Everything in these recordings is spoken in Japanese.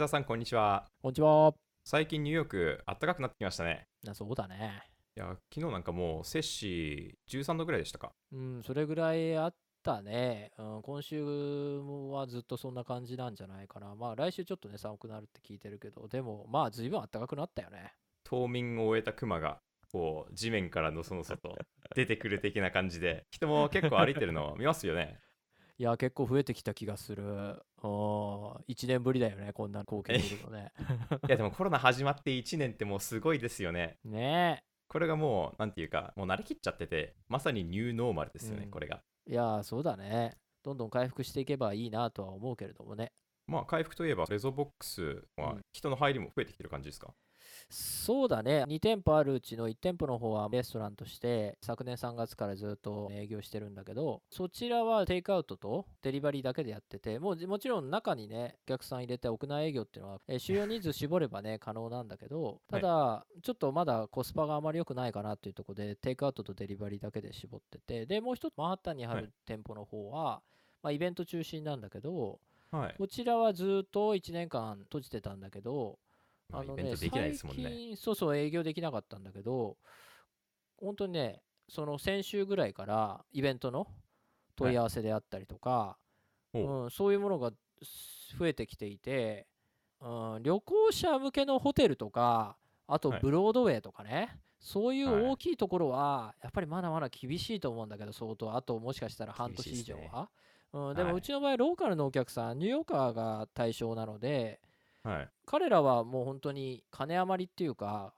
池澤さん、こんにちは。こんにちは。最近ニューヨーク、暖かくなってきましたね。なそうだね。いや、昨日なんかもう、摂氏13度ぐらいでしたか？うん、それぐらいあったね。うん、今週はずっとそんな感じなんじゃないかな。まあ来週ちょっとね、寒くなるって聞いてるけど、でもまあ随分暖かくなったよね。冬眠を終えたクマが、こう、地面からのその外、出てくる的な感じで、人も結構歩いてるの見ますよね。いや、結構増えてきた気がする。うん、1年ぶりだよね、こんな光景見るのね。いや、でもコロナ始まって1年ってもうすごいですよね。ねこれがもう、なんていうか、もう慣れきっちゃってて、まさにニューノーマルですよね、うんこれが。いや、そうだね。どんどん回復していけばいいなとは思うけれどもね。まあ、回復といえば、レゾボックスはうん人の入りも増えてきてる感じですか？そうだね。2店舗あるうちの1店舗の方はレストランとして昨年3月からずっと営業してるんだけど、そちらはテイクアウトとデリバリーだけでやってて、もうもちろん中にね、お客さん入れて屋内営業っていうのは、えー収容人数絞ればね、可能なんだけど、ただ、ちょっとまだコスパがあまり良くないかなっていうところで、テイクアウトとデリバリーだけで絞ってて、で、もう一つマンハッタンにあはいる店舗の方は、まあ、イベント中心なんだけど、はい。こちらはずっと1年間閉じてたんだけど、まあ、あのね、できないですもんね。最近、そうそう、営業できなかったんだけど、本当にね、その先週ぐらいからイベントの問い合わせであったりとか、おう。ん、そういうものが増えてきていて、うん、旅行者向けのホテルとか、あとはい。ブロードウェイとかね、そういはい。う大きいところは、やっぱりまだまだ厳しいと思うんだけど、相当、あともしかしたら半年以上厳しいっすね。は。うん、でもはい。うちの場合、ローカルのお客さん、ニューヨーカーが対象なので、はい。彼らはもう本当に金余りっていうか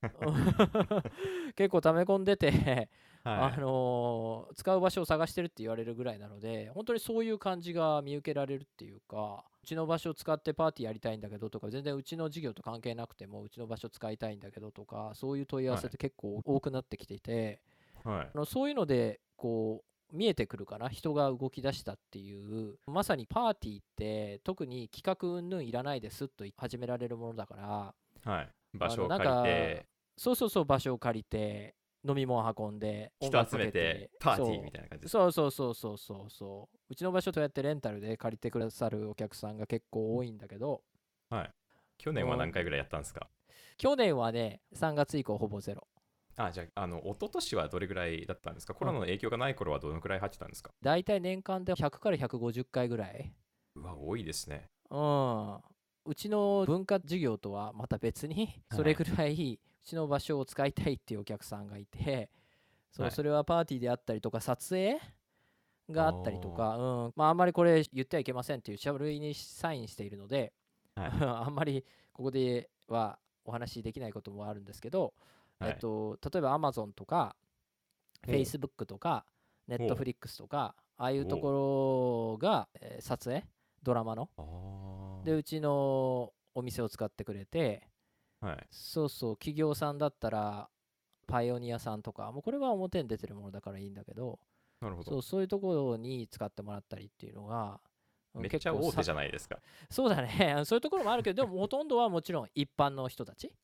結構溜め込んでて、はい。あのー使う場所を探してるって言われるぐらいなので本当にそういう感じが見受けられるっていうかうちの場所を使ってパーティーやりたいんだけどとか全然うちの事業と関係なくてもうちの場所使いたいんだけどとかそういう問い合わせって結構多くなってきていて、はいあ。のそういうのでこう見えてくるかな？人が動き出したっていう。まさにパーティーって特に企画云々いらないですと始められるものだから。はい。場所を借りて、そうそうそう場所を借りて飲み物運んで音人集めて、パーティーみたいな感じ。そう。そうそうそうそうそうう。ちの場所とやってレンタルで借りてくださるお客さんが結構多いんだけど。はい。去年は何回ぐらいやったんですか？去年はね3月以降ほぼゼロあ、じゃあ、あの、一昨年はどれぐらいだったんですか？コロナの影響がない頃はどのくらい入ってたんですか？だいたい年間で100から150回ぐらい。うわ、多いですね。うん。うちの文化事業とはまた別にそれぐらいうちの場所を使いたいっていうお客さんがいてそう、はい。それはパーティーであったりとか撮影があったりとか、うん。まあ、あんまりこれ言ってはいけませんっていう書類にサインしているので、はい。あんまりここではお話しできないこともあるんですけど、はいえっと、例えば Amazon とかほう Facebook とか Netflix とかああいうところが、えー撮影ドラマのでうちのお店を使ってくれてはい。そうそう企業さんだったらパイオニアさんとかもうこれは表に出てるものだからいいんだけどなるほどそう。そういうところに使ってもらったりっていうのがうんめっちゃ大手じゃないないですか。そうだね そういうところもあるけどでもほとんどはもちろん一般の人たち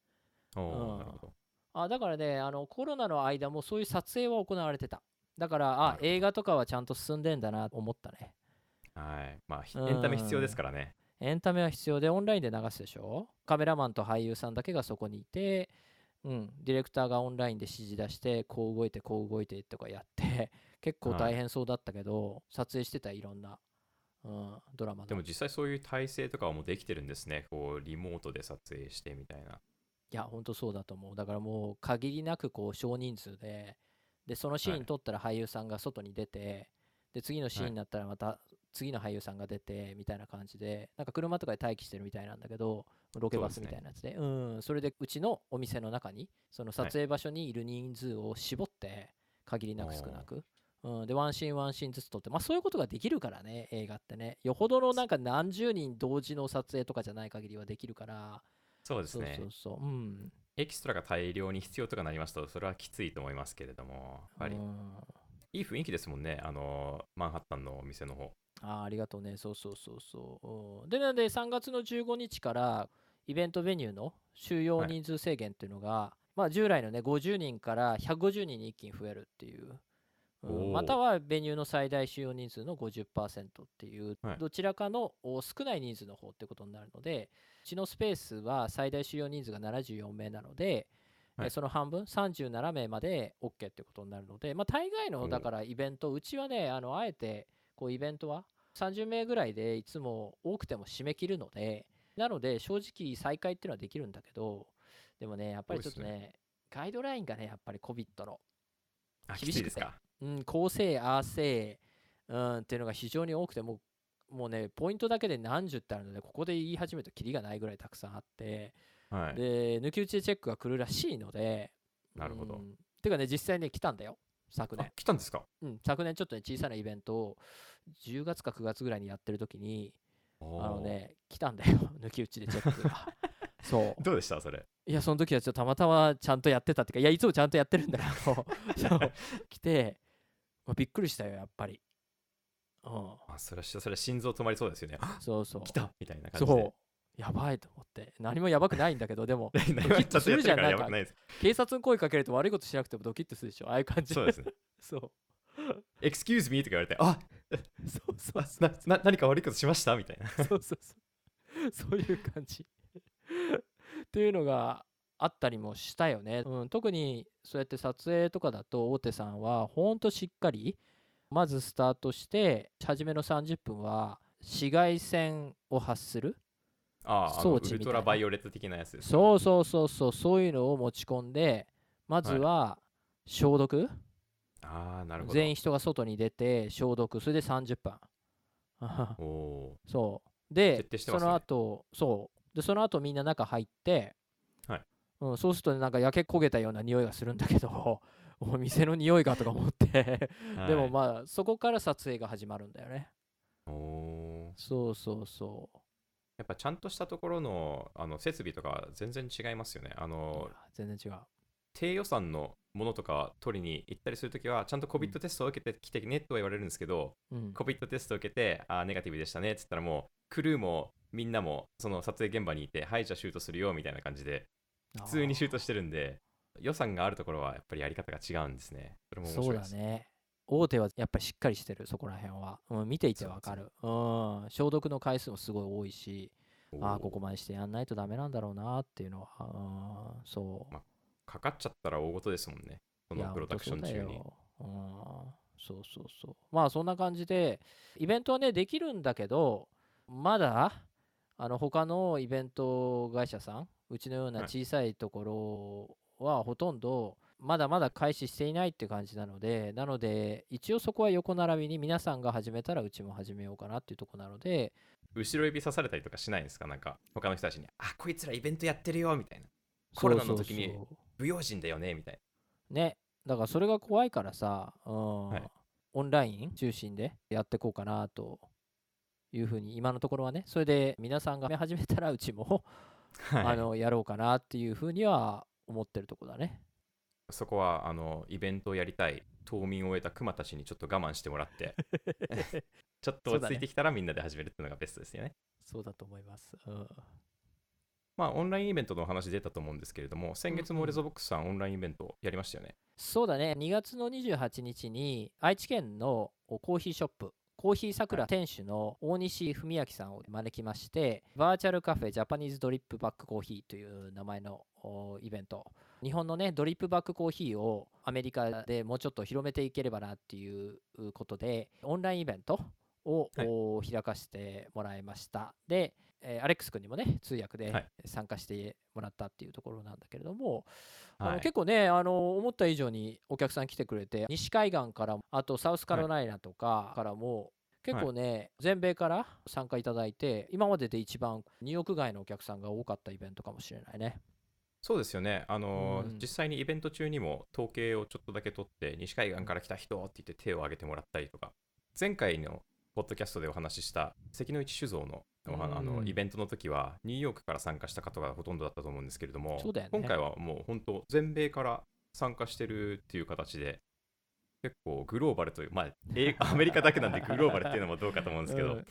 おーうんなるほど。あだからねあのコロナの間もそういう撮影は行われてただからあ映画とかはちゃんと進んでんだなと思ったねはい。まあ、エンタメ必要ですからね。エンタメは必要でオンラインで流すでしょ？カメラマンと俳優さんだけがそこにいて、うん、ディレクターがオンラインで指示出してこう動いてこう動いてとかやって結構大変そうだったけど、撮影してたいろんな、うん、ドラマのでも実際そういう体制とかはもうできてるんですね。こう、リモートで撮影してみたいな。いや本当そうだと思う。だからもう限りなくこう少人数ででそのシーン撮ったら俳優さんが外に出て、で次のシーンになったらまた次の俳優さんが出てみたいな感じでなんか車とかで待機してるみたいなんだけどロケバスみたいなやつで。うんそれでうちのお店の中にその撮影場所にいる人数を絞って限りなく少なく、うん、でワンシーンワンシーンずつ撮ってまあそういうことができるからね映画ってね。よほどのなんか何十人同時の撮影とかじゃない限りはできるからそうそうですね。そうそううんエキストラが大量に必要とかなりますと、それはきついと思いますけれども、やっぱりうんいい雰囲気ですもんね。あの、マンハッタンのお店の方。あーありがとうね。そうそうそうそう。うんで、なので3月の15日からイベントベニューの収容人数制限っていうのが、まあ従来のね、50人から150人に一気に増えるっていう、またはベニューの最大収容人数の50%っていう、はい。どちらかのお少ない人数の方ってことになるのでうちのスペースは最大収容人数が74名なので、はい。えその半分37名まで OK ってことになるので、まあ、大概のだからイベントうちはねあのあえてこうイベントは30名ぐらいでいつも多くても締め切るのでなので正直再開っていうのはできるんだけどでもねやっぱりちょっとそうね。ガイドラインがねやっぱり COVID のあ厳しくてうん、構成、アーセイ、うん、っていうのが非常に多くて、もうもうね、ポイントだけで何十ってあるので、ここで言い始めるとキリがないぐらいたくさんあって、はい。で、抜き打ちでチェックが来るらしいので、なるほど。うんてかね、実際ね、来たんだよ、昨あ年。来たんですか？うん、昨年ちょっとね、小さなイベントを10月か9月ぐらいにやってる時に、あのね、来たんだよ、抜き打ちでチェックが。そう。どうでした？それ。いや、その時はちょっとたまたまちゃんとやってたっていうか、いや、いつもちゃんとやってるんだけど、そう、来て、まあびっくりしたよ、やっぱり。うん、あそれはそれは心臓止まりそうですよねあそうそう。来たみたいな感じでそう。やばいと思って。何もやばくないんだけど、でも、何ドキッとするじゃんなんか警察に声かけると悪いことしなくてもドキッとするでしょ、ああいう感じ。そうですね そう。excuse me とか言われてあ そうそうあなな何か悪いことしました？みたいなそうそうそう。そういう感じ。っていうのがあったりもしたよね。うん、特にそうやって撮影とかだと大手さんはほんとしっかりまずスタートして初めの30分は紫外線を発するあああ装置みたいな。ラバイオレット的なやつですかそうそうそうそうそういうのを持ち込んでまずは消毒、ああなるほど。全員人が外に出て消毒。それで30分おお そう。でね。その後そう。でその後みんな中入って、はいうん、そうするとなんか焼け焦げたような匂いがするんだけど お店の匂いがとか思って。ーでもはいまあそこから撮影が始まるんだよね。おおそうそうそやっぱちゃんとしたところのあの設備とか全然違いますよね。あのや全然違う。低予算のものとか取りに行ったりするときはちゃんと COVID テストを受けてきてねとは言われるんですけど、うん。COVID テストを受けてあーネガティブでしたねっつったらもうクルーもみんなもその撮影現場にいてはいじゃあシュートするよみたいな感じで普通にシュートしてるんで予算があるところはやっぱりやり方が違うんですね。それも面そう白いです。だね。大手はやっぱりしっかりしてるそこら辺は、うん、見ていてわかる。うん。消毒の回数もすごい多いしああここまでしてやんないとダメなんだろうなっていうのは。うんそう、まかかっちゃったら大事ですもんね。そいやのプロダクション中に。うん。そうそうそう。まあそんな感じでイベントはねできるんだけどまだあの他のイベント会社さんうちのようなはい。小さいところはほとんどまだまだ開始していないって感じなのでなので一応そこは横並びに皆さんが始めたらうちも始めようかなっていうところなので後ろ指さされたりとかしないんですか？なんか他の人たちにあこいつらイベントやってるよみたいな。コロナの時に不用心だよねみたいね。だからそれが怖いからさ、うん。はい。オンライン中心でやっていこうかなというふうに今のところはね。それで皆さんが始めたらうちも、な、はい。あのやろうかなっていうふうには思ってるとこだね。そこはあのイベントをやりたい島民を終えたクマたちにちょっと我慢してもらって ちょっと落ち着いてきたらみんなで始めるっていうのがベストですよね。そうだと思います、うん、まあオンラインイベントのお話出たと思うんですけれども先月もレゾボックスさんオンラインイベントやりましたよね。そうだね。2月の28日に愛知県のコーヒーショップコーヒーさくら店主の大西文明さんを招きましてバーチャルカフェジャパニーズドリップバックコーヒーという名前のおイベント。日本のねドリップバックコーヒーをアメリカでもうちょっと広めていければなっていうことでオンラインイベントを、はい。お開かせてもらいました。で、えーアレックス君にもね通訳ではい。参加してもらったっていうところなんだけれども、あのはい。結構ねあの思った以上にお客さん来てくれて西海岸からあとサウスカロライナとかからも、結構ね、全米から参加いただいて今までで一番ニューヨーク外のお客さんが多かったイベントかもしれないね。そうですよね。あのーうん。実際にイベント中にも統計をちょっとだけ取って西海岸から来た人って言って手を挙げてもらったりとか前回のポッドキャストでお話しした関の一酒造のあのうん。イベントの時はニューヨークから参加した方がほとんどだったと思うんですけれども、そうだよね。今回はもう本当全米から参加してるっていう形で結構グローバルというまあ英 アメリカだけなんでグローバルっていうのもどうかと思うんですけど、うんうん。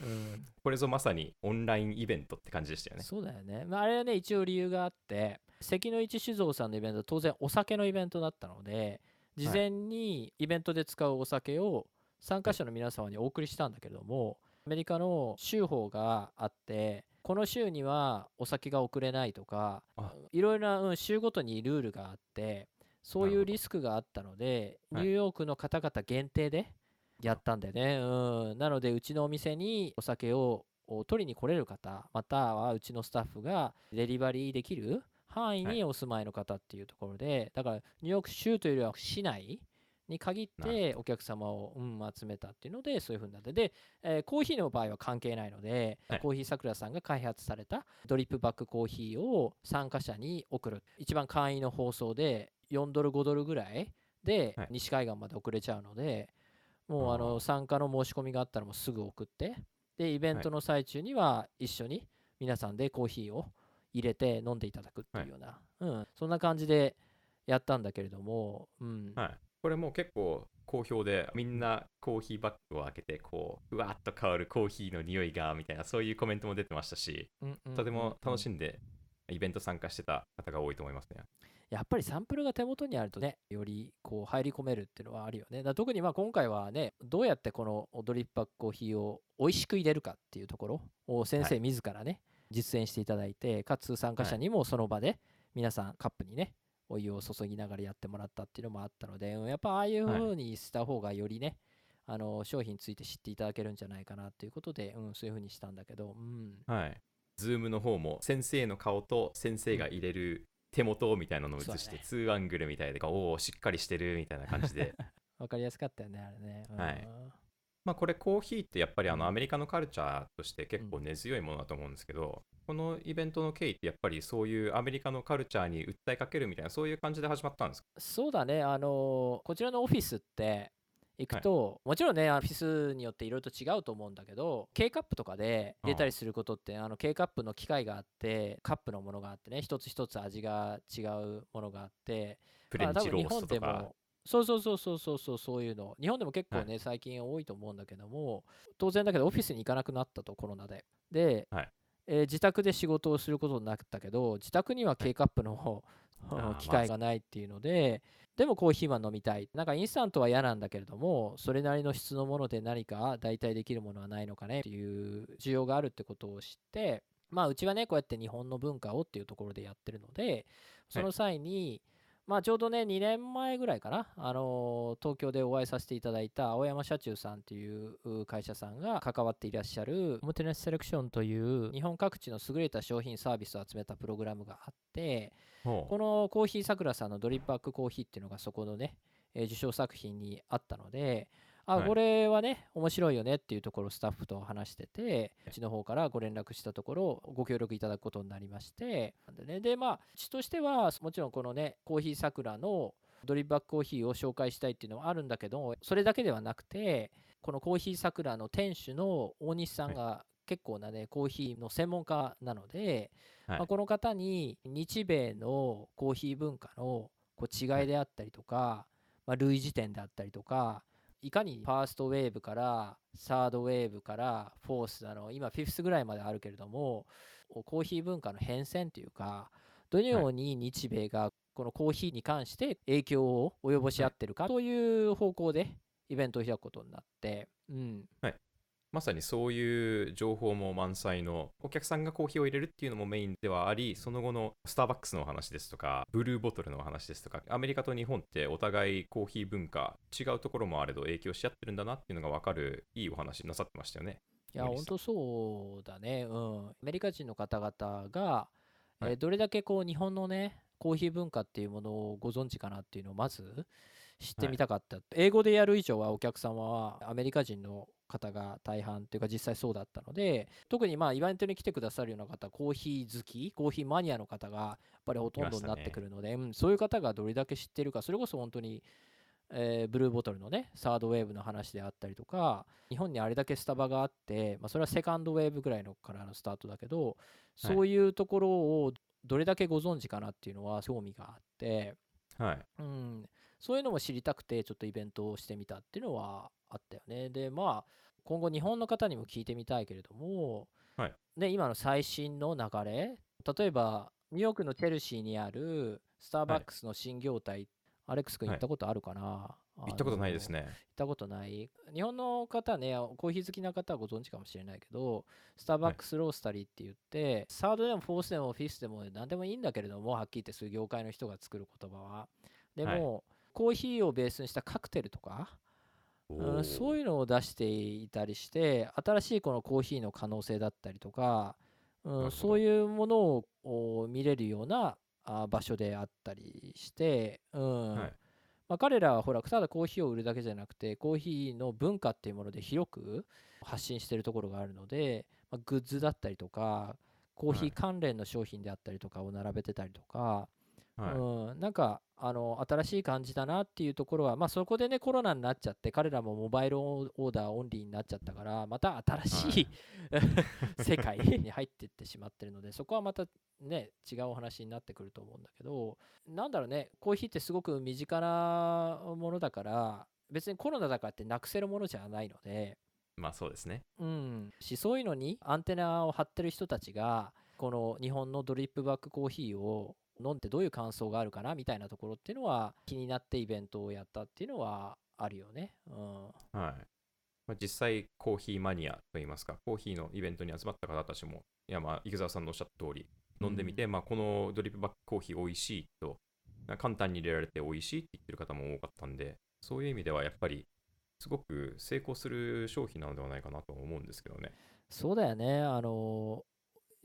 これぞまさにオンラインイベントって感じでしたよね。そうだよね、まあ、あれはね一応理由があって関の一酒造さんのイベントは当然お酒のイベントだったので事前にイベントで使うお酒を参加者の皆様にお送りしたんだけれども、アメリカの州法があってこの州にはお酒が送れないとかあ。いろいろな、うん、州ごとにルールがあってそういうリスクがあったのでニはい。ューヨークの方々限定でやったんだよね、うん、なのでうちのお店にお酒をお取りに来れる方またはうちのスタッフがデリバリーできる範囲はい。にお住まいの方っていうところで、だからニューヨーク州というよりは市内に限ってお客様を、うん、集めたっていうのでそういう風になってで、えーコーヒーの場合は関係ないので、はい。コーヒーさくらさんが開発されたドリップバックコーヒーを参加者に送る。一番簡易の放送で4ドル5ドルぐらいではい。西海岸まで送れちゃうので、もうああのー参加の申し込みがあったらもうすぐ送ってでイベントの最中には一緒に皆さんでコーヒーを入れて飲んでいただくっていうような、うん、そんな感じでやったんだけれども、うんはい。これもう結構好評で、みんなコーヒーバッグを開けて、こう、うわーっと香るコーヒーの匂いが、みたいな、そういうコメントも出てましたし、とても楽しいんで、イベント参加してた方が多いと思いますね。やっぱりサンプルが手元にあるとねよりこう入り込めるっていうのはあるよね。だ特にまあ今回はねどうやってこのドリップバックコーヒーを美味しく入れるかっていうところを先生はい。自らね、実演していただいてかつ参加者にもその場で皆さんカップにねお湯を注ぎながらやってもらったっていうのもあったのでうんやっぱああいうはい。風にした方がよりね、あの商品について知っていただけるんじゃないかなっていうことで、うん、そういう風にしたんだけど、うん、はい。 Zoom の方も先生の顔と先生が入れる手元みたいなのを映して、そうだね。ツーアングルみたいで、おお、しっかりしてるみたいな感じで。わかりやすかったよねあれね、うん。はい。まあこれコーヒーってやっぱりあのうん。アメリカのカルチャーとして結構根強いものだと思うんですけど、このイベントの経緯ってやっぱりそういうアメリカのカルチャーに訴えかけるみたいなそういう感じで始まったんですか？そうだね、あのこちらのオフィスって行くと、もちろんね、オフィスによっていろいろと違うと思うんだけど、K カップとかで入れたりすることって、あの K カップの機械があって、カップのものがあってね、一つ一つ味が違うものがあって、フレンチロースまあ多分日本トとか。でもそうそうそうそうそうそうそういうの。日本でも結構ね、最近多いと思うんだけども当然だけどオフィスに行かなくなったとコロナで。で、はいえー自宅で仕事をすることになったけど自宅には K カップの、あー機械がないっていうので、でもコーヒーは飲みたい。なんかインスタントは嫌なんだけれどもそれなりの質のもので何か代替できるものはないのかねっていう需要があるってことを知ってまあうちはねこうやって日本の文化をっていうところでやってるのでその際に、まあちょうどね2年前ぐらいかな、あのー東京でお会いさせていただいた青山社中さんっていうう会社さんが関わっていらっしゃるおもてなしセレクションという日本各地の優れた商品サービスを集めたプログラムがあってこのコーヒーさくらさんのドリップバックコーヒーっていうのがそこのね、えー受賞作品にあったのであ、はい。これはね面白いよねっていうところをスタッフと話しててうちの方からご連絡したところご協力いただくことになりまして。で,、ね、でまあうちとしてはもちろんこのねコーヒーさくらのドリップバックコーヒーを紹介したいっていうのはあるんだけどそれだけではなくてこのコーヒーさくらの店主の大西さんが結構なねコーヒーの専門家なので、はい。まあ、この方に日米のコーヒー文化のこう違いであったりとか、まあ、類似点であったりとかいかにファーストウェーブからサードウェーブからフォースなの今フィフスぐらいまであるけれどもコーヒー文化の変遷というかどのように日米がこのコーヒーに関して影響を及ぼし合ってるかという方向でイベントを開くことになって、うん、まさにそういう情報も満載のお客さんがコーヒーを入れるっていうのもメインではありその後のスターバックスのお話ですとかブルーボトルのお話ですとかアメリカと日本ってお互いコーヒー文化違うところもあれど影響し合ってるんだなっていうのが分かるいいお話なさってましたよね。いや、本当そうだね。うん。アメリカ人の方々が、えーはいどれだけこう日本のね、コーヒー文化っていうものをご存知かなっていうのをまず知ってみたかった。英語でやる以上はお客様はアメリカ人の方が大半っていうか実際そうだったので、特にまあイベントに来てくださるような方、コーヒー好き、コーヒーマニアの方がやっぱりほとんどになってくるので、うん、そういう方がどれだけ知ってるか、それこそ本当にえーブルーボトルのねサードウェーブの話であったりとか日本にあれだけスタバがあって、まあ、それはセカンドウェーブぐらいのからのスタートだけどそういうところをどれだけご存知かなっていうのは興味があって、はい。うん、そういうのも知りたくてちょっとイベントをしてみたっていうのはあったよね。でまあ今後日本の方にも聞いてみたいけれども、はい。ね、今の最新の流れ例えばニューヨークのチェルシーにあるスターバックスの新業態、アレックス君行ったことあるかな、行ったことないですね。行ったことない。日本の方ね、コーヒー好きな方はご存知かもしれないけど、スターバックスロースタリーって言って、サードでもフォースでもフィフスでも何でもいいんだけれども、はっきり言ってそういう業界の人が作る言葉は。でも、コーヒーをベースにしたカクテルとか、うん、そういいうのを出していたりして新しいこのコーヒーの可能性だったりとか、うん、そういうものをお見れるようなあ場所であったりして、うん。はい。まあ、彼らはほらただコーヒーを売るだけじゃなくてコーヒーの文化っていうもので広く発信してるところがあるので、まあ、グッズだったりとかコーヒー関連の商品であったりとかを並べてたりとか、はい。うん、なんかあの新しい感じだなっていうところは、まあ、そこでねコロナになっちゃって彼らもモバイルオーダーオンリーになっちゃったからまた新しい、世界に入っていってしまってるのでそこはまたね違うお話になってくると思うんだけどなんだろうねコーヒーってすごく身近なものだから別にコロナだからってなくせるものじゃないので、まあそうですね。うん、しそういうのにアンテナを張ってる人たちがこの日本のドリップバックコーヒーを飲んでどういう感想があるかなみたいなところっていうのは気になってイベントをやったっていうのはあるよね。うん、はい。まあ、実際、コーヒーマニアといいますか、コーヒーのイベントに集まった方たちも、いや、まあ、池澤さんのおっしゃった通り、飲んでみて、まあ、このドリップバックコーヒー美味しいと、簡単に入れられて美味しいって言ってる方も多かったんで、そういう意味ではやっぱり、すごく成功する商品なのではないかなと思うんですけどね。そうだよね。あの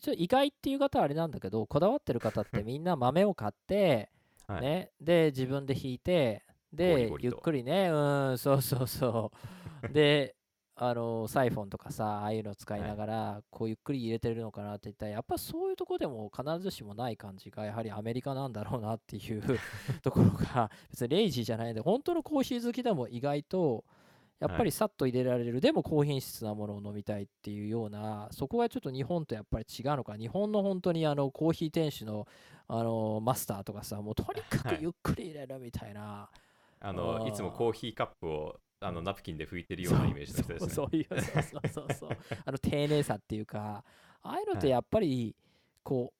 ちょ意外っていう方はあれなんだけどこだわってる方ってみんな豆を買って、はい。ね、で自分で引いてでゆっくりねうんそうそうそう。であのサイフォンとかさああいうの使いながら、こうゆっくり入れてるのかなって言ったらやっぱそういうとこでも必ずしもない感じがやはりアメリカなんだろうなっていう ところが別にレイジーじゃないんで本当のコーヒー好きでも意外とやっぱりさっと入れられる、でも高品質なものを飲みたいっていうようなそこがちょっと日本とやっぱり違うのか日本の本当にあのコーヒー店主のあのマスターとかさもうとにかはい。くゆっくり入れるみたいな、あのあー。いつもコーヒーカップをあのナプキンで拭いてるようなイメージの人ですね。そうそうそうそうそうそう。あの丁寧さっていうか。ああいうのってはい。やっぱりこう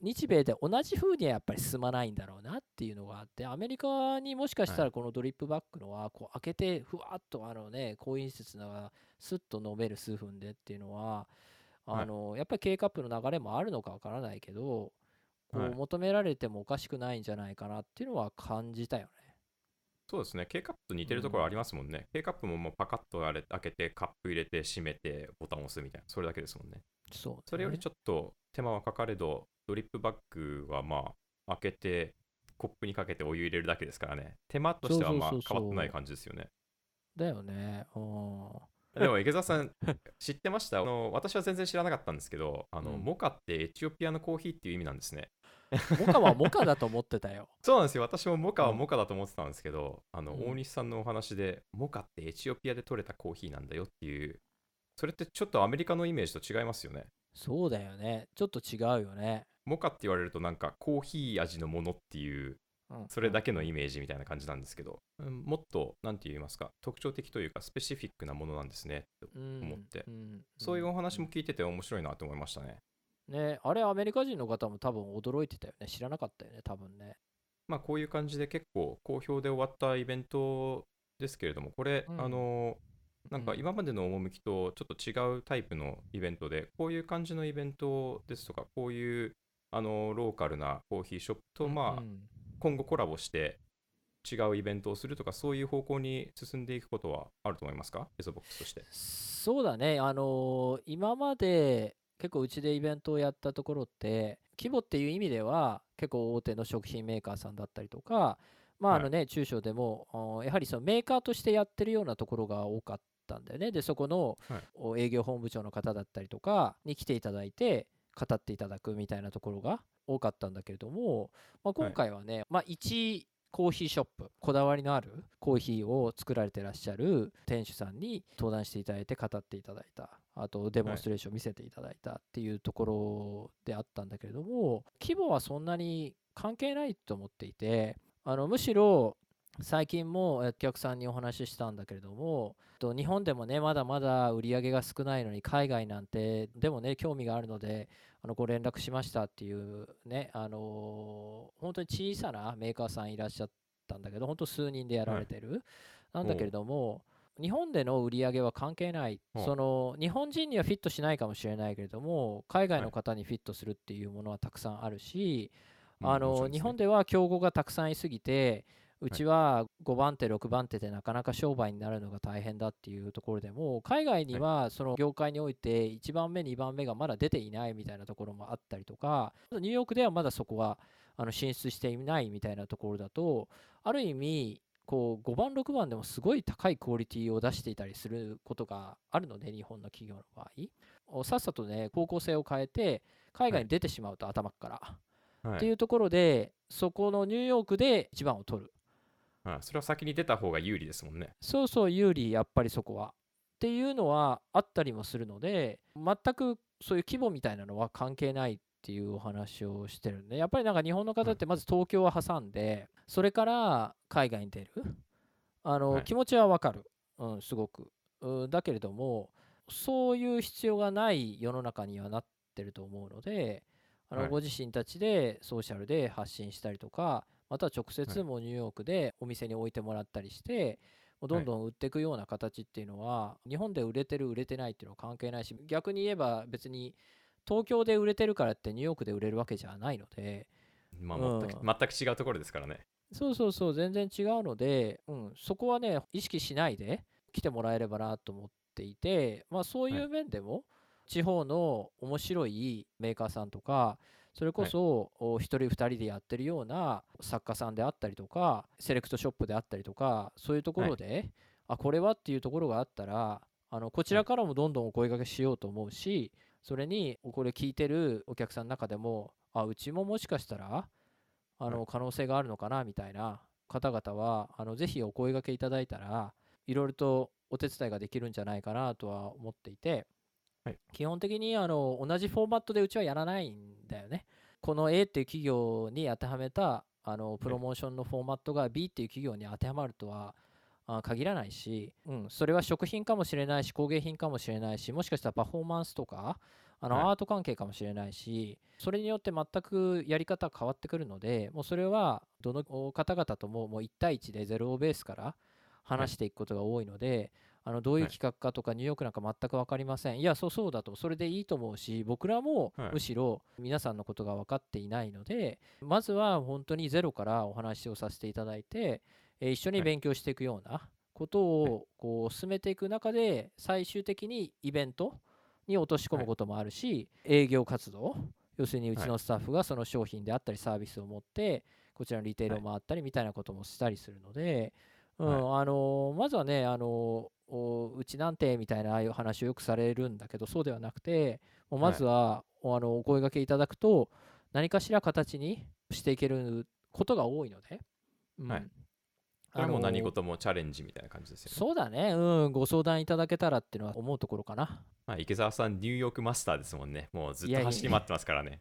日米で同じ風にはやっぱり進まないんだろうなっていうのがあってアメリカにもしかしたはらこのドリップバックのはこう開けてふわっとあのね高品質なスッと飲める数分でっていうのはあのやっぱり K カップの流れもあるのかわからないけどこはいう求められてもおかしくないんじゃないかなっていうのは感じたよね。そうですね。K カップと似てるところありますもんね。K カップももうパカッとあれ開けて、カップ入れて、閉めて、ボタンを押すみたいな、それだけですもんね。そう、それよりちょっと手間はかかれど、ドリップバッグはまあ、開けて、コップにかけてお湯入れるだけですからね。手間としてはまあ変わってない感じですよね。だよね。うんでも池澤さん、知ってました？あの私は全然知らなかったんですけど、あのうんモカってエチオピアのコーヒーっていう意味なんですね。モカはモカだと思ってたよ。そうなんですよ。私もモカはうんモカだと思ってたんですけど、あの、うん大西さんのお話で、モカってエチオピアで取れたコーヒーなんだよっていう、それってちょっとアメリカのイメージと違いますよね。そうだよね。ちょっと違うよね。モカって言われるとなんかコーヒー味のものっていう、うんそれだけのイメージみたいな感じなんですけど、うんもっと、なんて言いますか、特徴的というか、スペシフィックなものなんですね。とうん思ってうんそういうお話もん聞いてて面白いなと思いましたね。ね、あれアメリカ人の方も多分驚いてたよね。知らなかったよね、多分ね。まあ、こういう感じで結構好評で終わったイベントですけれども、これ、うんあのなんかうん今までの趣とちょっと違うタイプのイベントで、こういう感じのイベントですとか、こういうあのローカルなコーヒーショップと、まあ、うん今後コラボして違うイベントをするとか、そういう方向に進んでいくことはあると思いますか、エゾボックスとして。そうだね、あのー今まで結構うちでイベントをやったところって、規模っていう意味では結構大手の食品メーカーさんだったりとか、まああはい。のね、中小でも、やはりそのメーカーとしてやってるようなところが多かったんだよね。で、そこの営業本部長の方だったりとかに来ていただいて、語っていただくみたいなところが多かったんだけれども、まあ、今回はね、まあ、一コーヒーショップこだわりのあるコーヒーを作られてらっしゃる店主さんに登壇していただいて語っていただいたあとデモンストレーション見せていただいたっていうところであったんだけれども規模はそんなに関係ないと思っていてあのむしろ最近もお客さんにお話ししたんだけれどもと日本でもねまだまだ売り上げが少ないのに海外なんてでもね興味があるのであのご連絡しましたっていうねあのー本当に小さなメーカーさんいらっしゃっったんだけど本当数人でやられてる、なんだけれども日本での売り上げは関係ない。その日本人にはフィットしないかもしれないけれども海外の方にフィットするっていうものはたくさんあるし、あの日本ででは競合がたくさんいすぎてうちは5番手6番手でなかなか商売になるのが大変だっていうところでも海外にはその業界において1番目2番目がまだ出ていないみたいなところもあったりとかニューヨークではまだそこはあの進出していないみたいなところだとある意味こう5番6番でもすごい高いクオリティを出していたりすることがあるので日本の企業の場合。おさっさとね方向性を変えて海外に出てしまうと頭から、っていうところでそこのニューヨークで1番を取るはいそれは先に出た方が有利ですもんね。そうそう有利やっぱりそこは。っていうのはあったりもするので全くそういう規模みたいなのは関係ないっていうお話をしてるんでやっぱりなんか日本の方ってまず東京を挟んでそれから海外に出る。あの、はい。気持ちはわかる、うん、すごく、うん、だけれどもそういう必要がない世の中にはなってると思うのであの、はい。ご自身たちでソーシャルで発信したりとかまたは直接はい。もうニューヨークでお店に置いてもらったりして、もうどんどん売っていくような形っていうのは、日本で売れてる売れてないっていうのは関係ないし逆に言えば別に東京で売れてるからってニューヨークで売れるわけじゃないのでまあ、うん。全く全く違うところですからね。そうそうそう全然違うので、うん、そこはね意識しないで来てもらえればなと思っていて、まあ、そういう面でも、地方の面白いメーカーさんとかそれこそお一人二人でやってるような作家さんであったりとかセレクトショップであったりとかそういうところで、あこれはっていうところがあったらあのこちらからもどんどんお声掛けしようと思うしそれにこれ聞いてるお客さんの中でもあうちももしかしたらあの可能性があるのかなみたいな方々はあのぜひお声掛けいただいたらいろいろとお手伝いができるんじゃないかなとは思っていて、はい。基本的にあの同じフォーマットでうちはやらないんだよね。この A っていう企業に当てはめたあのプロモーションのフォーマットが B っていう企業に当てはまるとはあ限らないし、うん、それは食品かもしれないし工芸品かもしれないしもしかしたらパフォーマンスとかあのはい。アート関係かもしれないし、それによって全くやり方変わってくるのでもうそれはどの方々とももう1対1でゼロベースから話していくことが多いので、あのどういうはい。企画かとかニューヨークなんか全く分かりません、い、やそうそうだとそれでいいと思うし僕らもはい。むしろ皆さんのことが分かっていないので、まずは本当にゼロからお話をさせていただいて、えー一緒にはい。勉強していくようなことをこう進めていく中で最終的にイベントに落とし込むこともあるし、営業活動要するにうちのスタッフがその商品であったりサービスを持ってこちらのリテールを回ったりみたいなこともしたりするので、うんあのーまずはね、あのうちなんてみたいなああいう話をよくされるんだけどそうではなくてもうまずは、おあのお声掛けいただくと何かしら形にしていけることが多いので、うんはいそれはも何事もチャレンジみたいな感じですよね。そうだね、うん、ご相談いただけたらっていうのは思うところかな。まあ、池澤さん、ニューヨークマスターですもんね。もうずっと走り回ってますからね。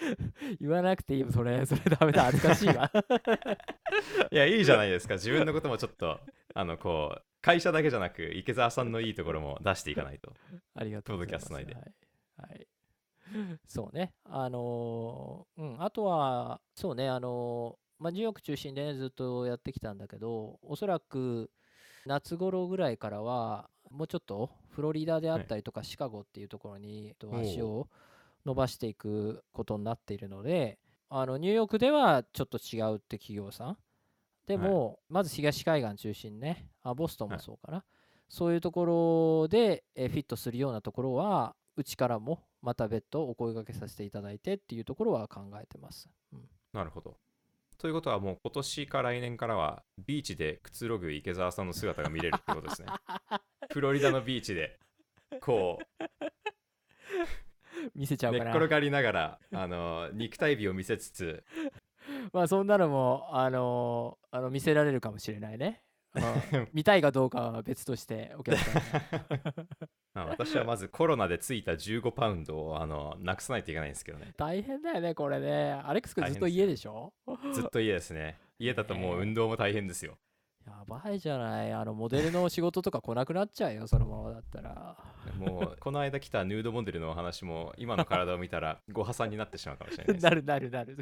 言わなくていいよ、それ、それダメだ、恥ずかしいわ。いや、いいじゃないですか。自分のこともちょっと、あの、こう、会社だけじゃなく、池澤さんのいいところも出していかないと。ありがとうございます。はい。はいそうね。あのーうん、あとは、そうね、あのーまあ、ニューヨーク中心でね、ずっとやってきたんだけど、おそらく夏頃ぐらいからは、もうちょっとフロリダであったりとか、シカゴっていうところにえっと足を伸ばしていくことになっているので、あのニューヨークではちょっと違うって企業さん。でも、まず東海岸中心ね、あボストンもそうかな。そういうところでえーフィットするようなところは、うちからもまた別途お声掛けさせていただいてっていうところは考えてます。うんなるほど。ということはもう今年か来年からはビーチでくつろぐ池澤さんの姿が見れるってことですね。フロリダのビーチでこ見せちゃう寝っうかな。転がりながらあの肉体美を見せつつまあそんなのも、あのーあの見せられるかもしれないね。うん 見たいかどうかは別としてお客さんに まあ私はまずコロナでついた15パウンドをあのなくさないといけないんですけどね。大変だよね、これね。アレックス君ずっと家でしょ？ずっと家ですね。家だともう運動も大変ですよ。やばいじゃない。あの、モデルの仕事とか来なくなっちゃうよ、そのままだったら。もう この間来たヌードモデルのお話も今の体を見たらご破産になってしまうかもしれない。なるなるなる。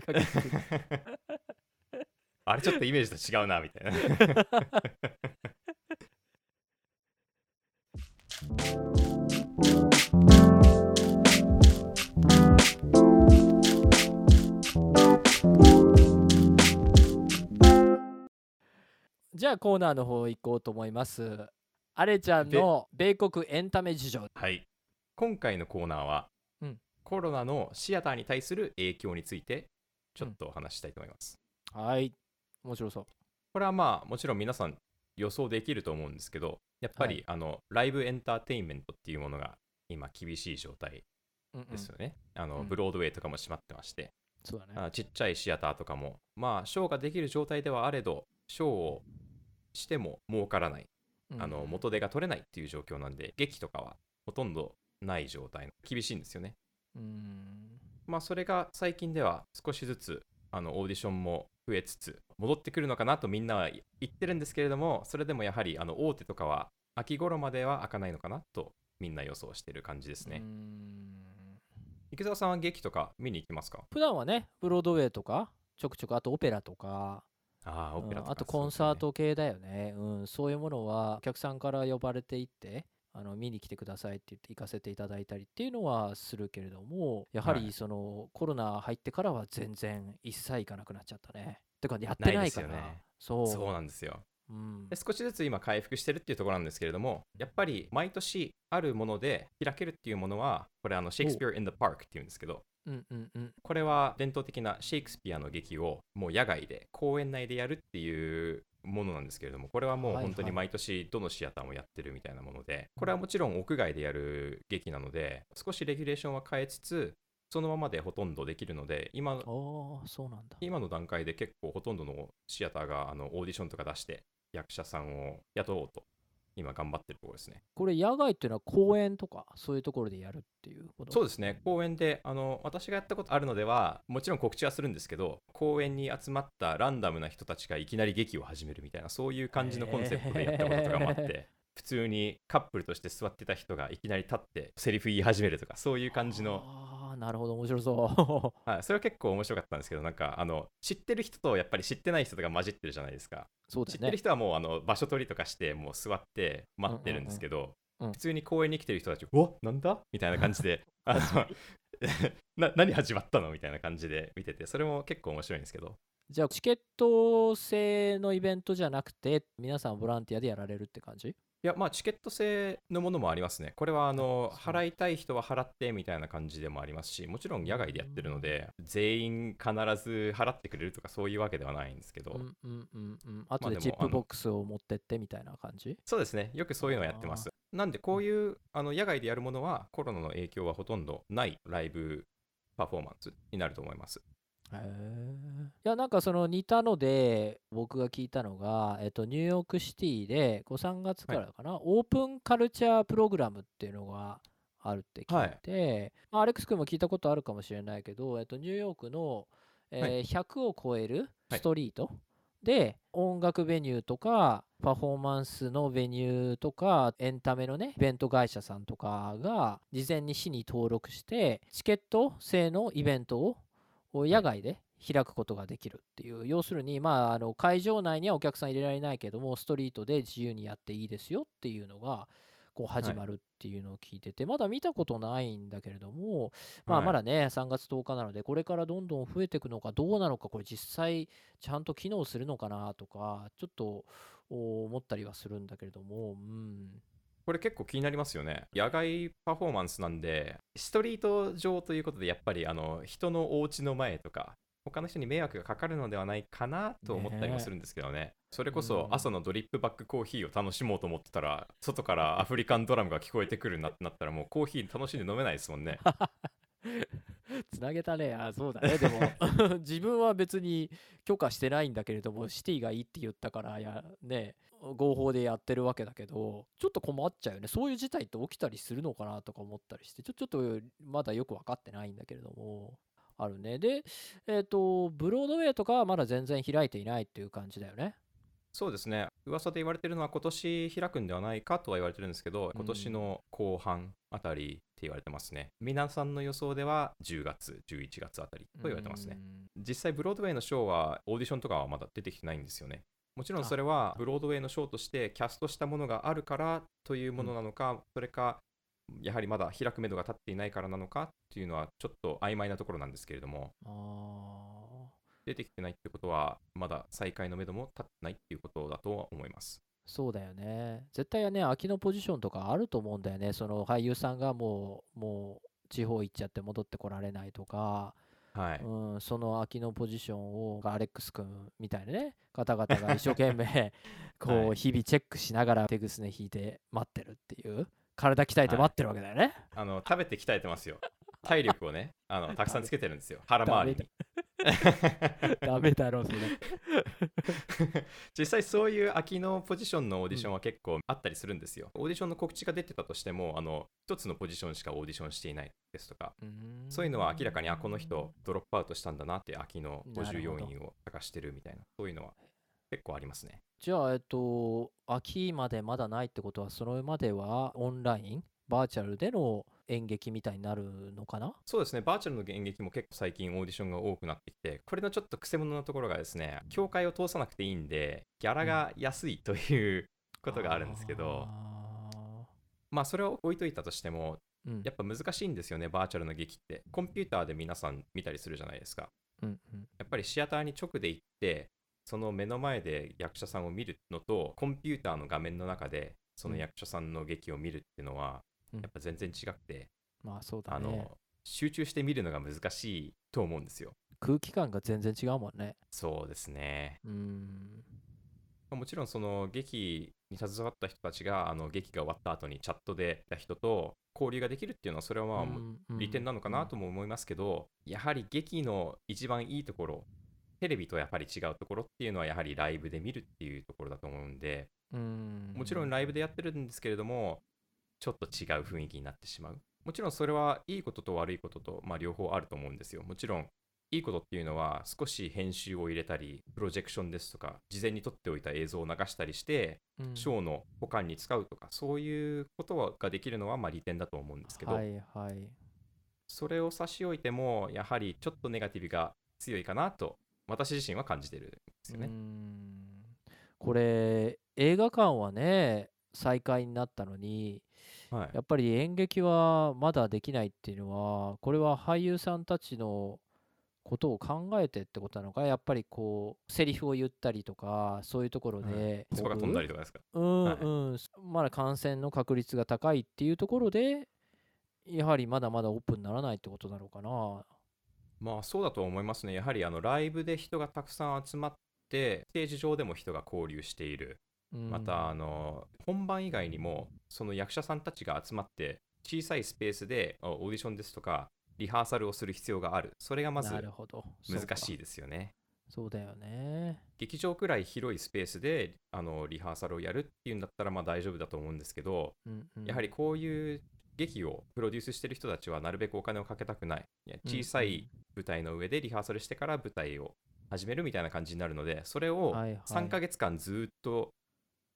あれちょっとイメージと違うなみたいなじゃあコーナーの方行こうと思います。あれちゃんの米国エンタメ事情。はい今回のコーナーは、うんコロナのシアターに対する影響についてちょっとお話ししたいと思います、はい。面白そう。これはまあもちろん皆さん予想できると思うんですけどやっぱり、はいあのライブエンターテインメントっていうものが今厳しい状態うんうんですよね、あのうんブロードウェイとかも閉まってまして、そうだね。あちっちゃいシアターとかもまあショーができる状態ではあれどショーをしても儲からない、うん。あの元手が取れないっていう状況なんで劇とかはほとんどない状態厳しいんですよね。うん。まあそれが最近では少しずつあのオーディションも増えつつ戻ってくるのかなとみんなは言ってるんですけれどもそれでもやはりあの大手とかは秋頃までは開かないのかなとみんな予想してる感じですね。う。ん。池澤さんは劇とか見に行きますか？普段はね、ブロードウェイとか、ちょくちょく、あとオペラとか、ああ、オペラとか、うんあとコンサート系だよね、うん、そういうものはお客さんから呼ばれていってあの見に来てくださいって言って行かせていただいたりっていうのはするけれどもやははい。りその、コロナ入ってからは全然一切行かなくなっちゃったね。てかやってないから。ないですよね。そう。そうなんですよ。うん。で少しずつ今回復してるっていうところなんですけれどもやっぱり毎年あるもので開けるっていうものはこれあのシェイクスピア in the Park っていうんですけどうんうんうん。これは伝統的なシェイクスピアの劇をもう野外で公園内でやるっていうものなんですけれどもこれはもうはい本当にはい毎年どのシアターもやってるみたいなものでこれはもちろん屋外でやる劇なので少しレギュレーションは変えつつそのままでほとんどできるので今そうなんだ。今の段階で結構ほとんどのシアターがあのオーディションとか出して役者さんを雇おうと今頑張ってるところですね。これ野外っていうのは公園とかそういうところでやるっていうこと？そうですね、公園であの私がやったことあるのでは、もちろん告知はするんですけど、公園に集まったランダムな人たちがいきなり劇を始めるみたいな、そういう感じのコンセプトでやったこととかもあって、へ普通にカップルとして座ってた人がいきなり立ってセリフ言い始めるとか、そういう感じの、なるほど面白そ はい、それは結構面白かったんですけど、なんかあの知ってる人とやっぱり知ってない人とか混じってるじゃないですか。うそうだよね。知ってる人はもうあの場所取りとかして、もう座って待ってるんですけど、うんうん普通に公園に来てる人たち、おなんだ？みたいな感じで、あの な何始まったの？みたいな感じで見てて、それも結構面白いんですけど、じゃあチケット制のイベントじゃなくて皆さんボランティアでやられるって感じ？いや、まあ、チケット制のものもありますね。これはあの払いたい人は払ってみたいな感じでもありますし、もちろん野外でやってるので、全員必ず払ってくれるとかそういうわけではないんですけど、うんうんうんうん。あとでチップボックスを持ってってみたいな感じ？そうですね、よくそういうのをやってます。なんで、こういうあの野外でやるものは、コロナの影響はほとんどないライブパフォーマンスになると思います。へえいやなんかその似たので僕が聞いたのが、えっと、ニューヨークシティでこう3月からかな、オープンカルチャープログラムっていうのがあるって聞いて、まあアレックス君も聞いたことあるかもしれないけど、えっと、ニューヨークの、えーはい。100を超えるはい。ストリートで音楽ベニューとかパフォーマンスのベニューとかエンタメのねイベント会社さんとかが事前に市に登録してチケット制のイベントをを野外で開くことができるっていう、要するに、まあ、あの会場内にはお客さん入れられないけどもストリートで自由にやっていいですよっていうのがこう始まるっていうのを聞いてて、まだ見たことないんだけれども、まあ、はい。まだね3月10日なのでこれからどんどん増えていくのかどうなのかこれ実際ちゃんと機能するのかなとかちょっとお思ったりはするんだけれども、うん、これ結構気になりますよね。野外パフォーマンスなんで、ストリート上ということで、やっぱりあの人のお家の前とか、他の人に迷惑がかかるのではないかなと思ったりもするんですけどね。それこそうん朝のドリップバックコーヒーを楽しもうと思ってたら、外からアフリカンドラムが聞こえてくるなってなったら、もうコーヒー楽しんで飲めないですもんね。つなげたね。あ、そうだね。でも、自分は別に許可してないんだけれども、シティがいいって言ったから、や、ね、合法でやってるわけだけど、ちょっと困っちゃうよね。そういう事態って起きたりするのかなとか思ったりして、ちょちょっとまだよく分かってないんだけれども、あるね。で、えっ、と、ブロードウェイとかはまだ全然開いていないっていう感じだよね。そうですね。噂で言われてるのは今年開くんではないかとは言われてるんですけど、今年の後半あたり言われてますね。皆さんの予想では10月、11月あたりと言われてますね。実際、ブロードウェイのショーはオーディションとかはまだ出てきてないんですよね。もちろんそれはブロードウェイのショーとしてキャストしたものがあるからというものなのか、それかやはりまだ開く目処が立っていないからなのかっていうのはちょっと曖昧なところなんですけれども出てきてないってことはまだ再開の目処も立ってないっていうことだとは思いますそうだよね。絶対ね空きのポジションとかあると思うんだよね。その俳優さんがもうもう地方行っちゃって戻ってこられないとか。はい、うん、その空きのポジションをアレックス君みたいなね。方々が一生懸命 こう日々チェックしながら手ぐすね引いて待ってるっていう。体鍛えて待ってるわけだよね、はい、あの食べて鍛えてますよ。体力をねあの たくさんつけてるんですよ。腹回りに ダメだろうそれ。実際そういう空きのポジションのオーディションは結構あったりするんですよ、うん、オーディションの告知が出てたとしてもあの一つのポジションしかオーディションしていないですとかそういうのは明らかにあこの人ドロップアウトしたんだなって空きの54人を探してるみたいなそういうのは結構ありますね。じゃあえっと秋までまだないってことはそれまではオンライン？バーチャルでの演劇みたいになるのかな？そうですね、バーチャルの演劇も結構最近オーディションが多くなってきて、これのちょっとくせ者なところがですね、協会を通さなくていいんで、ギャラが安いということがあるんですけど、まあそれを置いといたとしても、うん、やっぱ難しいんですよね、バーチャルの劇って。コンピューターで皆さん見たりするじゃないですか。うんうん、やっぱりシアターに直で行って、その目の前で役者さんを見るのと、コンピューターの画面の中でその役者さんの劇を見るっていうのは、やっぱ全然違くて、まあそうだね。あの集中して見るのが難しいと思うんですよ。空気感が全然違うもんね。そうですね。うん。もちろんその劇に携わった人たちがあの劇が終わった後にチャットでた人と交流ができるっていうのはそれはまあ利点なのかなとも思いますけど、やはり劇の一番いいところテレビとやっぱり違うところっていうのはやはりライブで見るっていうところだと思うんでもちろんライブでやってるんですけれどもちょっと違う雰囲気になってしまう。もちろんそれはいいことと悪いことと、まあ、両方あると思うんですよ。もちろんいいことっていうのは少し編集を入れたりプロジェクションですとか事前に撮っておいた映像を流したりして、うん、ショーの保管に使うとかそういうことができるのはまあ利点だと思うんですけど、はいはい、それを差し置いてもやはりちょっとネガティブが強いかなと私自身は感じてるんですよね。これ映画館はね再開になったのにはい、やっぱり演劇はまだできないっていうのは、これは俳優さんたちのことを考えてってことなのか、やっぱりこう、セリフを言ったりとか、そういうところで、そこが飛んだりとかですか？うんうん、まだ感染の確率が高いっていうところで、やはりまだまだオープンにならないってことなのかな。まあそうだと思いますね。やはりあのライブで人がたくさん集まって、ステージ上でも人が交流している。またあの本番以外にもその役者さんたちが集まって小さいスペースでオーディションですとかリハーサルをする必要がある。それがまず難しいですよね。そうだよね。劇場くらい広いスペースであのリハーサルをやるっていうんだったらまあ大丈夫だと思うんですけど、うんうん、やはりこういう劇をプロデュースしてる人たちはなるべくお金をかけたくない。小さい舞台の上でリハーサルしてから舞台を始めるみたいな感じになるのでそれを3ヶ月間ずっと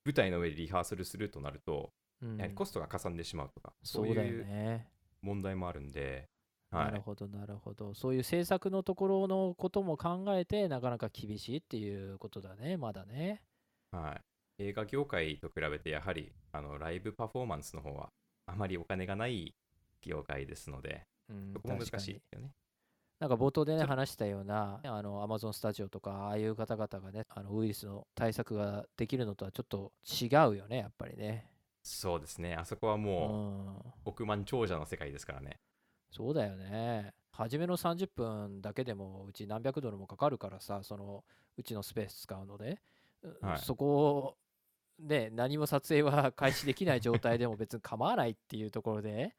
舞台の上でリハーサルするとなると、うん、やはりコストがかさんでしまうとか、そういう問題もあるんで、はい、なるほど、なるほど。そういう制作のところのことも考えて、なかなか厳しいっていうことだね、まだね。はい。映画業界と比べて、やはりあのライブパフォーマンスの方は、あまりお金がない業界ですので、うん、そこも難しいですよね。なんか冒頭でね、話したような、あの、アマゾンスタジオとか、ああいう方々がね、あの、ウイルスの対策ができるのとはちょっと違うよね、やっぱりね。そうですね。あそこはもう、億万長者の世界ですからね。そうだよね。初めの30分だけでも、うち何百ドルもかかるからさ、その、うちのスペース使うので、はい、そこを、ね、何も撮影は開始できない状態でも別に構わないっていうところで、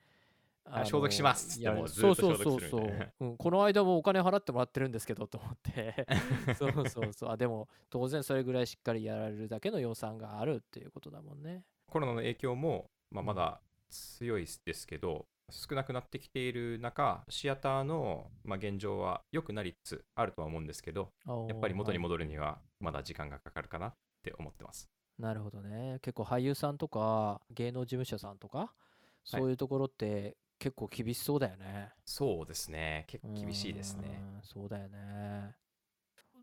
消毒します。ってもずっと消毒するみたいな、うん、この間もお金払ってもらってるんですけどと思って。そうそうそう。あでも当然それぐらいしっかりやられるだけの予算があるっていうことだもんね。コロナの影響も、まあ、まだ強いですけど、少なくなってきている中シアターの、まあ、現状は良くなりつつあるとは思うんですけどやっぱり元に戻るにはまだ時間がかかるかなって思ってます、なるほどね。結構俳優さんとか芸能事務所さんとかそういうところって結構厳しそうだよね。そうですね。結構厳しいですね。うんそうだよね。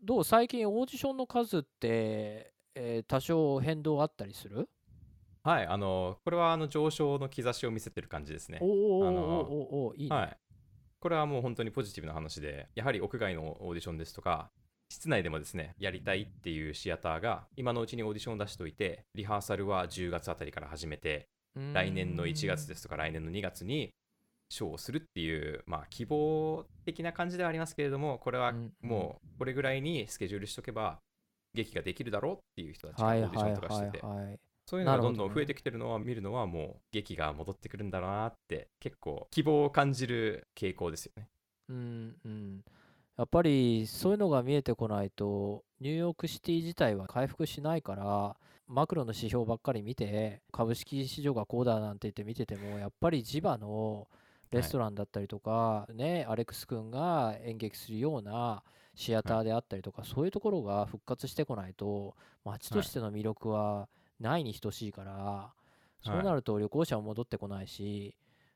どう最近オーディションの数って、えー多少変動あったりする？はい、あの、これはあの上昇の兆しを見せてる感じですねお。おおおいいね。はい。これはもう本当にポジティブな話で、やはり屋外のオーディションですとか、室内でもですね、やりたいっていうシアターが、今のうちにオーディションを出しておいて、リハーサルは10月あたりから始めて、来年の1月ですとか、来年の2月にショーをするっていう、まあ、希望的な感じではありますけれども、これはうんもう、これぐらいにスケジュールしとけば、劇ができるだろうっていう人たちがオはいーディションとかしてて。そういうのがどんどん増えてきてるのは見るのはもう劇が戻ってくるんだろうなって結構希望を感じる傾向ですよね。うんうん。やっぱりそういうのが見えてこないと、ニューヨークシティ自体は回復しないから、マクロの指標ばっかり見て、株式市場がこうだなんて言って見てても、やっぱり地場のレストランだったりとか、ね、アレックス君が演劇するようなシアターであったりとか、そういうところが復活してこないと、街としての魅力はないに等しいから、そうなると旅行者も戻ってこないし、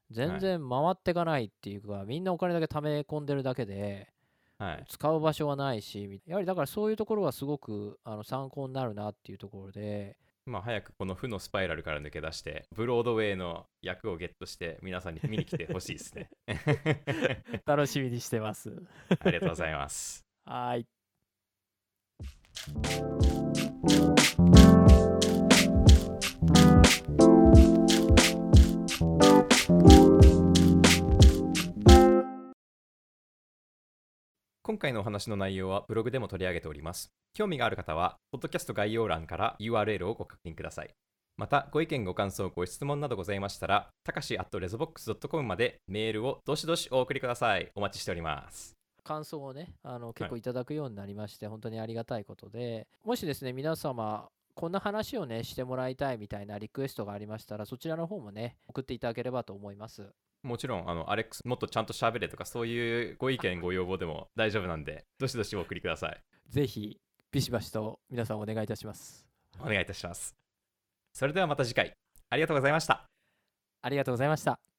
全然回ってかないっていうか、みんなお金だけ貯め込んでるだけで、はい。使う場所はないし、みやはりだからそういうところがすごくあの参考になるなっていうところで、まあ早くこの負のスパイラルから抜け出して、ブロードウェイの役をゲットして皆さんに見に来てほしいですね。楽しみにしてます。ありがとうございます。はい。今回のお話の内容はブログでも取り上げております。興味がある方は、ポッドキャスト概要欄から URL をご確認ください。また、ご意見、ご感想、ご質問などございましたら、たかし at resbox.com までメールをどしどしお送りください。お待ちしております。感想をね、あの結構いただくようになりまして、本当にありがたいことで、もしですね、皆様、こんな話をね、してもらいたいみたいなリクエストがありましたら、そちらの方もね、送っていただければと思います。もちろん、あの、アレックス、もっとちゃんと喋れとか、そういうご意見、ご要望でも大丈夫なんで、どしどしお送りください。ぜひ、ビシバシと皆さんお願いいたします。お願いいたします。それではまた次回、ありがとうございました。ありがとうございました。